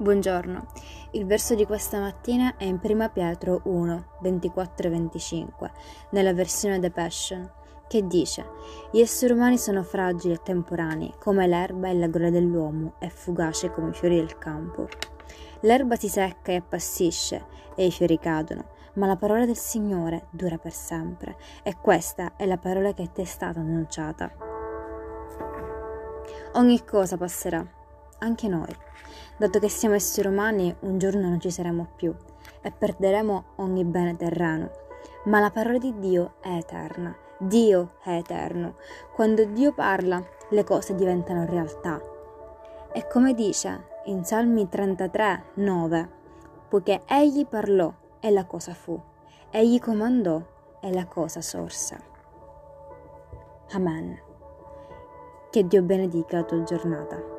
Buongiorno, il verso di questa mattina è in 1 Pietro 1, 24 e 25, nella versione The Passion, che dice: Gli esseri umani sono fragili e temporanei, come l'erba e la gloria dell'uomo è fugace come i fiori del campo. L'erba si secca e appassisce, e i fiori cadono, ma la parola del Signore dura per sempre, e questa è la parola che ti è stata annunciata. Ogni cosa passerà, anche noi. Dato che siamo esseri umani, un giorno non ci saremo più e perderemo ogni bene terreno. Ma la parola di Dio è eterna. Dio è eterno. Quando Dio parla, le cose diventano realtà. E come dice in Salmi 33, 9, poiché Egli parlò e la cosa fu, Egli comandò e la cosa sorse. Amen. Che Dio benedica la tua giornata.